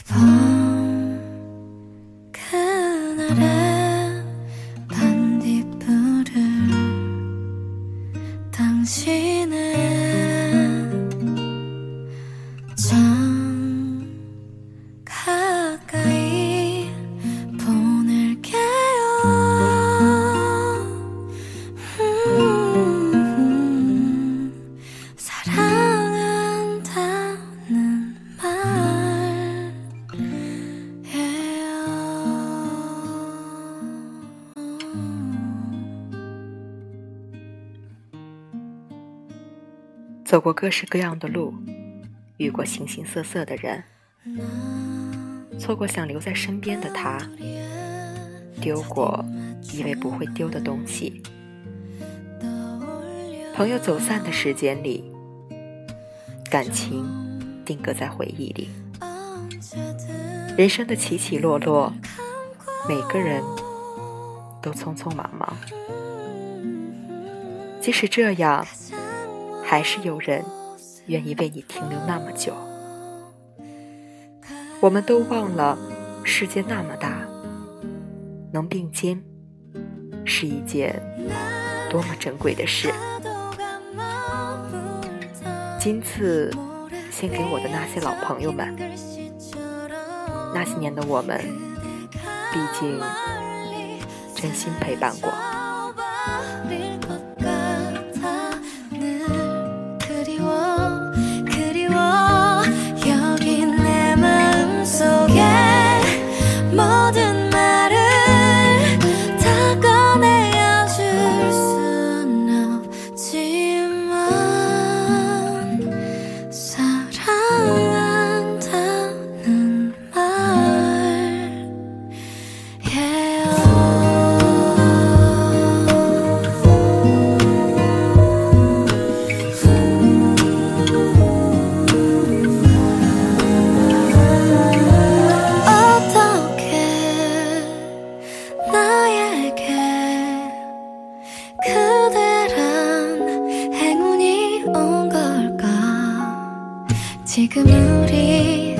이밤 그날의 반딧불을 당신의 走过各式各样的路，遇过形形色色的人，错过想留在身边的他，丢过以为不会丢的东西。朋友走散的时间里，感情定格在回忆里。人生的起起落落，每个人都匆匆忙忙。即使这样。还是有人愿意为你停留那么久。我们都忘了，世界那么大，能并肩是一件多么珍贵的事。今次献给我的那些老朋友们，那些年的我们，毕竟真心陪伴过。 우리